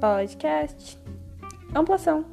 podcast Amplação.